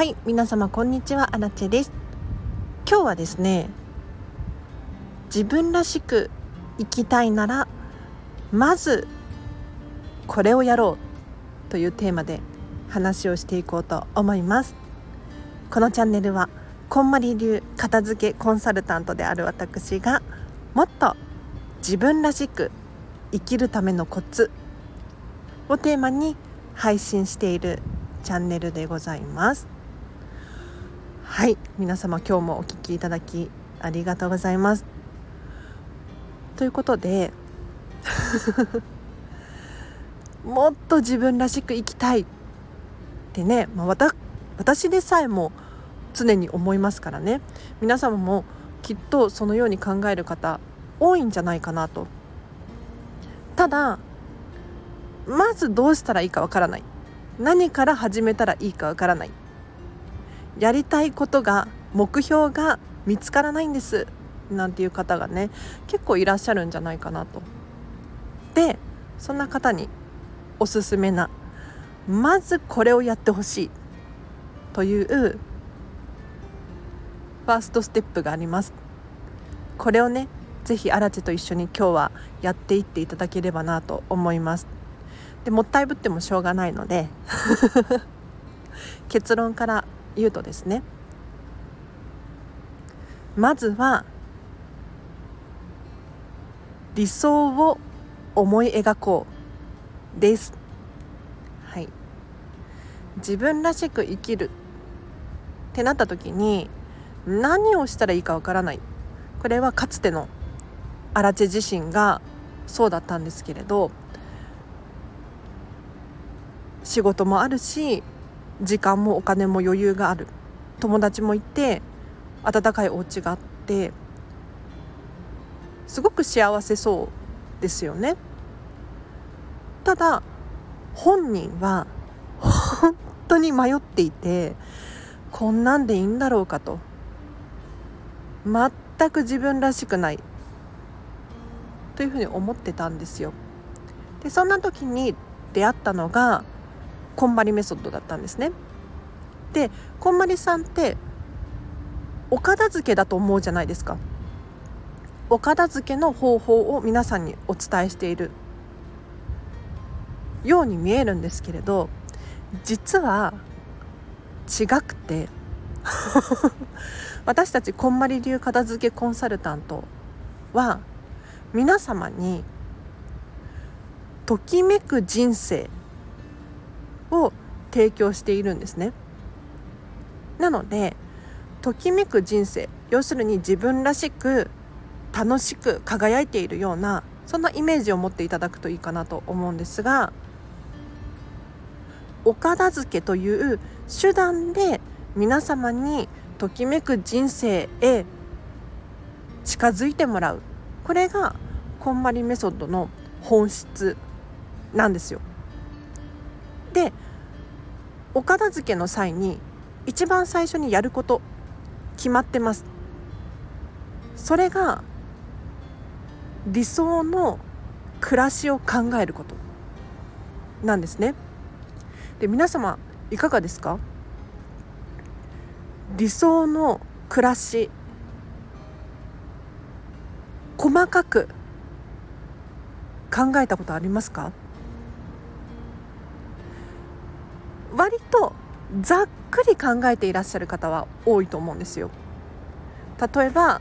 はい皆様こんにちは。アラチェです。今日はですね自分らしく生きたいならまずこれをやろうというテーマで話をしていこうと思います。このチャンネルはこんまり流片付けコンサルタントである私がもっと自分らしく生きるためのコツをテーマに配信しているチャンネルでございます。はい皆様今日もお聴きいただきありがとうございます。ということで もっと自分らしく生きたいってね、まあ、私でさえも常に思いますからね。皆様もきっとそのように考える方多いんじゃないかなと。ただまずどうしたらいいかわからない。何から始めたらいいかわからない。やりたいことが目標が見つからないんですなんていう方がね結構いらっしゃるんじゃないかなと。でそんな方におすすめなまずこれをやってほしいというファーストステップがあります。これをねぜひアラチェと一緒に今日はやっていっていただければなと思います。でもったいぶってもしょうがないので 結論から言うとですねまずは理想を思い描こうです。はい。自分らしく生きるってなった時に何をしたらいいかわからない。これはかつてのアラチェ自身がそうだったんですけれど仕事もあるし時間もお金も余裕がある。友達もいて温かいお家があってすごく幸せそうですよね。ただ本人は本当に迷っていてこんなんでいいんだろうかと。全く自分らしくない。というふうに思ってたんですよ。でそんな時に出会ったのがこんまりメソッドだったんですね。でこんまりさんってお片付けだと思うじゃないですか。お片付けの方法を皆さんにお伝えしているように見えるんですけれど実は違くて 私たちこんまり流片付けコンサルタントは皆様にときめく人生を提供しているんですね。なのでときめく人生要するに自分らしく楽しく輝いているようなそんなイメージを持っていただくといいかなと思うんですがお片付けという手段で皆様にときめく人生へ近づいてもらうこれがこんまりメソッドの本質なんですよ。でお片付けの際に一番最初にやること決まってます。それが理想の暮らしを考えること。なんですね。で皆様いかがですか？理想の暮らし細かく考えたことありますか？ざっくり考えていらっしゃる方は多いと思うんですよ。例えば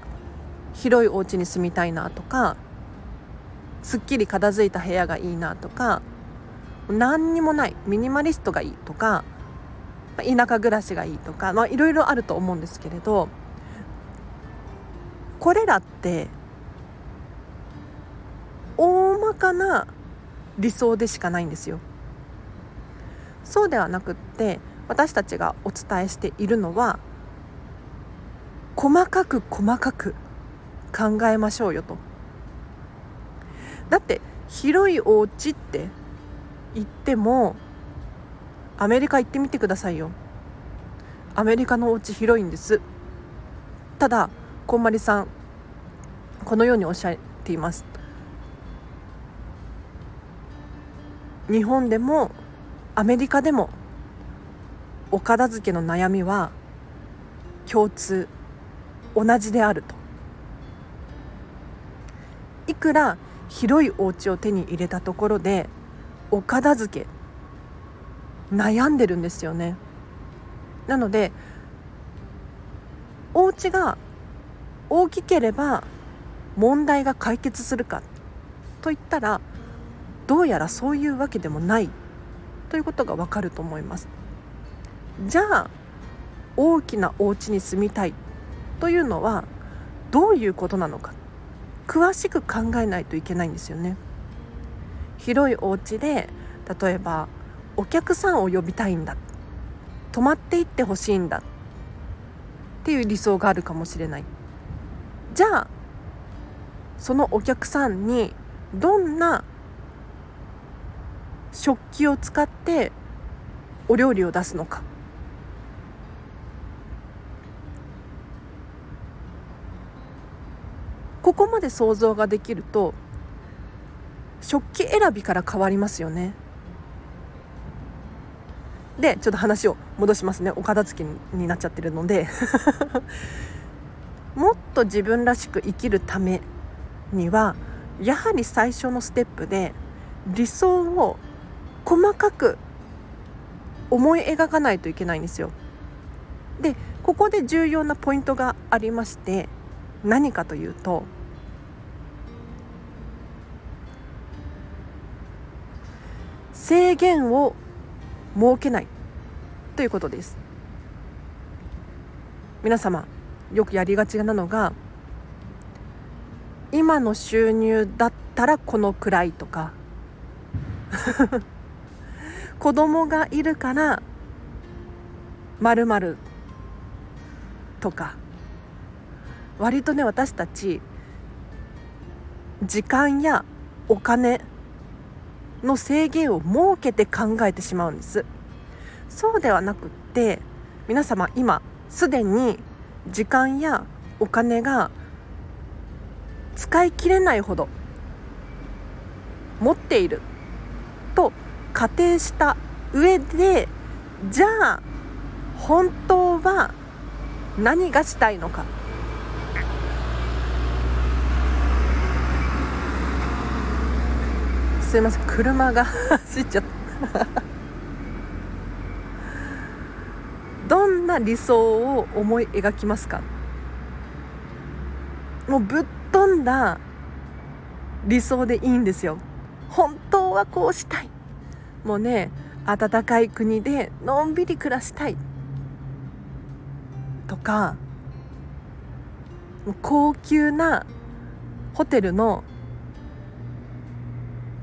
広いお家に住みたいなとかすっきり片付いた部屋がいいなとか何にもないミニマリストがいいとか田舎暮らしがいいとか、いろいろあると思うんですけれどこれらって大まかな理想でしかないんですよ。そうではなくって私たちがお伝えしているのは細かく細かく考えましょうよと。だって広いお家って言ってもアメリカ行ってみてくださいよ。アメリカのお家広いんです。ただこんまりさんこのようにおっしゃっています。日本でもアメリカでもお片付けの悩みは共通同じであると。いくら広いお家を手に入れたところでお片付け悩んでるんですよね。なのでお家が大きければ問題が解決するか。といったらどうやらそういうわけでもない。ということがわかると思います。じゃあ大きなお家に住みたいというのはどういうことなのか。詳しく考えないといけないんですよね。広いお家で例えばお客さんを呼びたいんだ。泊まっていってほしいんだ。っていう理想があるかもしれない。じゃあそのお客さんにどんな食器を使ってお料理を出すのか。ここまで想像ができると食器選びから変わりますよね。でちょっと話を戻しますね。お片付けになっちゃってるので。もっと自分らしく生きるためにはやはり最初のステップで理想を細かく思い描かないといけないんですよ。でここで重要なポイントがありまして何かというと制限を設けないということです。皆様よくやりがちなのが今の収入だったらこのくらいとか 子供がいるからまるまるとか割とね私たち時間やお金の制限を設けて考えてしまうんです。そうではなくって皆様今すでに時間やお金が使い切れないほど持っていると仮定した上でじゃあ本当は何がしたいのかすいません。車が走っちゃった。どんな理想を思い描きますか？もうぶっ飛んだ理想でいいんですよ。本当はこうしたい。もうね暖かい国でのんびり暮らしたい。とか高級なホテルの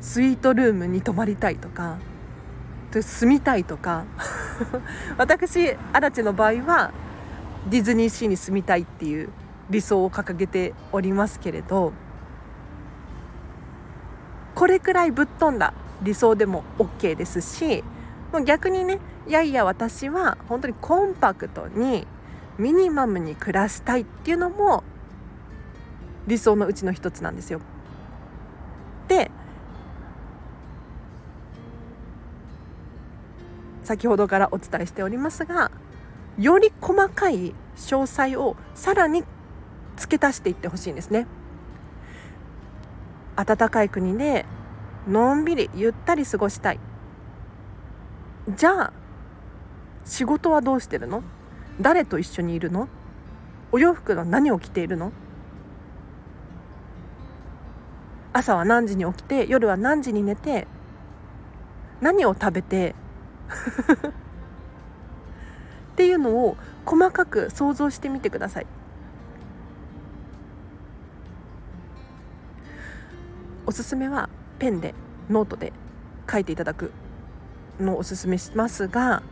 スイートルームに泊まりたいとか住みたいとか 私足立の場合はディズニーシーに住みたいっていう理想を掲げておりますけれどこれくらいぶっ飛んだ理想でも OK ですしもう逆にねいやいや私は本当にコンパクトにミニマムに暮らしたいっていうのも理想のうちの一つなんですよ。で先ほどからお伝えしておりますがより細かい詳細をさらに付け足していってほしいんですね。暖かい国でのんびりゆったり過ごしたい。じゃあ仕事はどうしてるの？誰と一緒にいるの？お洋服は何を着ているの？朝は何時に起きて夜は何時に寝て何を食べてっていうのを細かく想像してみてください。おすすめはペンでノートで書いていただくのをおすすめしますが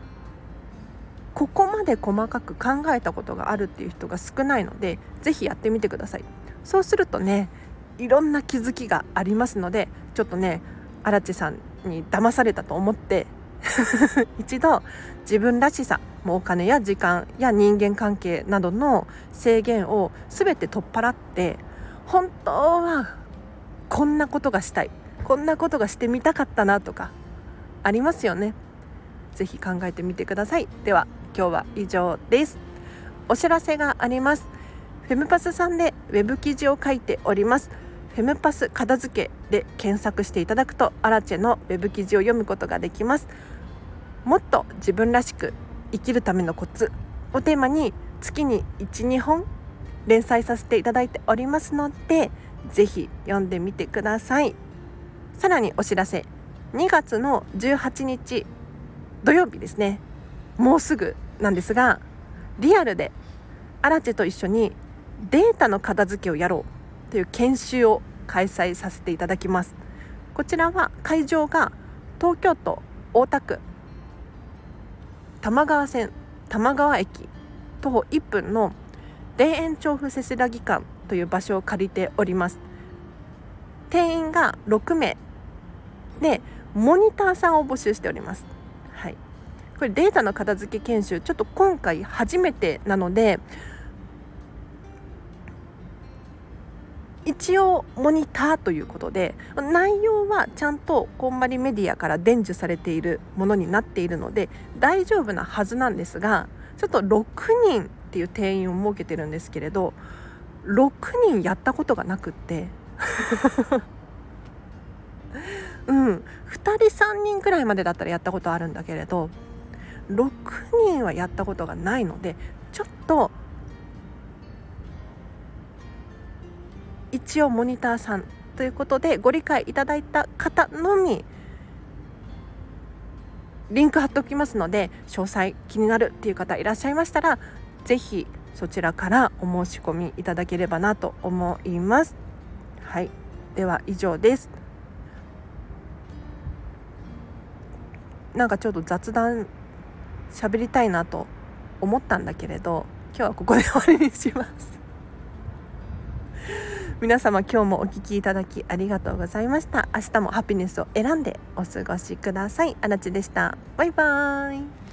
ここまで細かく考えたことがあるっていう人が少ないので是非やってみてください。そうするとねいろんな気づきがありますのでちょっとね荒地さんに騙されたと思って 一度自分らしさもお金や時間や人間関係などの制限を全て取っ払って本当はこんなことがしたいこんなことがしてみたかったなとかありますよね。ぜひ考えてみてください。では今日は以上です。お知らせがあります。フェムパスさんでウェブ記事を書いております。フェムパス片付けで検索していただくとアラチェのウェブ記事を読むことができます。もっと自分らしく生きるためのコツをテーマに月に12本連載させていただいておりますのでぜひ読んでみてください。さらにお知らせ。2月の18日土曜日ですね。もうすぐなんですがリアルでアラチェと一緒にデータの片付けをやろうという研修を開催させていただきます。こちらは会場が東京都大田区玉川線玉川駅徒歩1分の田園調布せせらぎ館という場所を借りております。定員が6名でモニターさんを募集しております。はい。これデータの片付け研修ちょっと今回初めてなので一応モニターということで内容はちゃんとこんまりメディアから伝授されているものになっているので大丈夫なはずなんですがちょっと6人っていう定員を設けてるんですけれど6人やったことがなくって。うん。2人3人くらいまでだったらやったことあるんだけれど6人はやったことがないのでちょっと一応モニターさんということでご理解いただいた方のみリンク貼っておきますので詳細気になるっていう方いらっしゃいましたら是非そちらからお申し込みいただければなと思います。はい。では以上です。なんかちょっと雑談喋りたいなと思ったんだけれど今日はここで終わりにします。皆様今日もお聴きいただきありがとうございました。明日もハピネスを選んでお過ごしください。あらちでした。バイバーイ。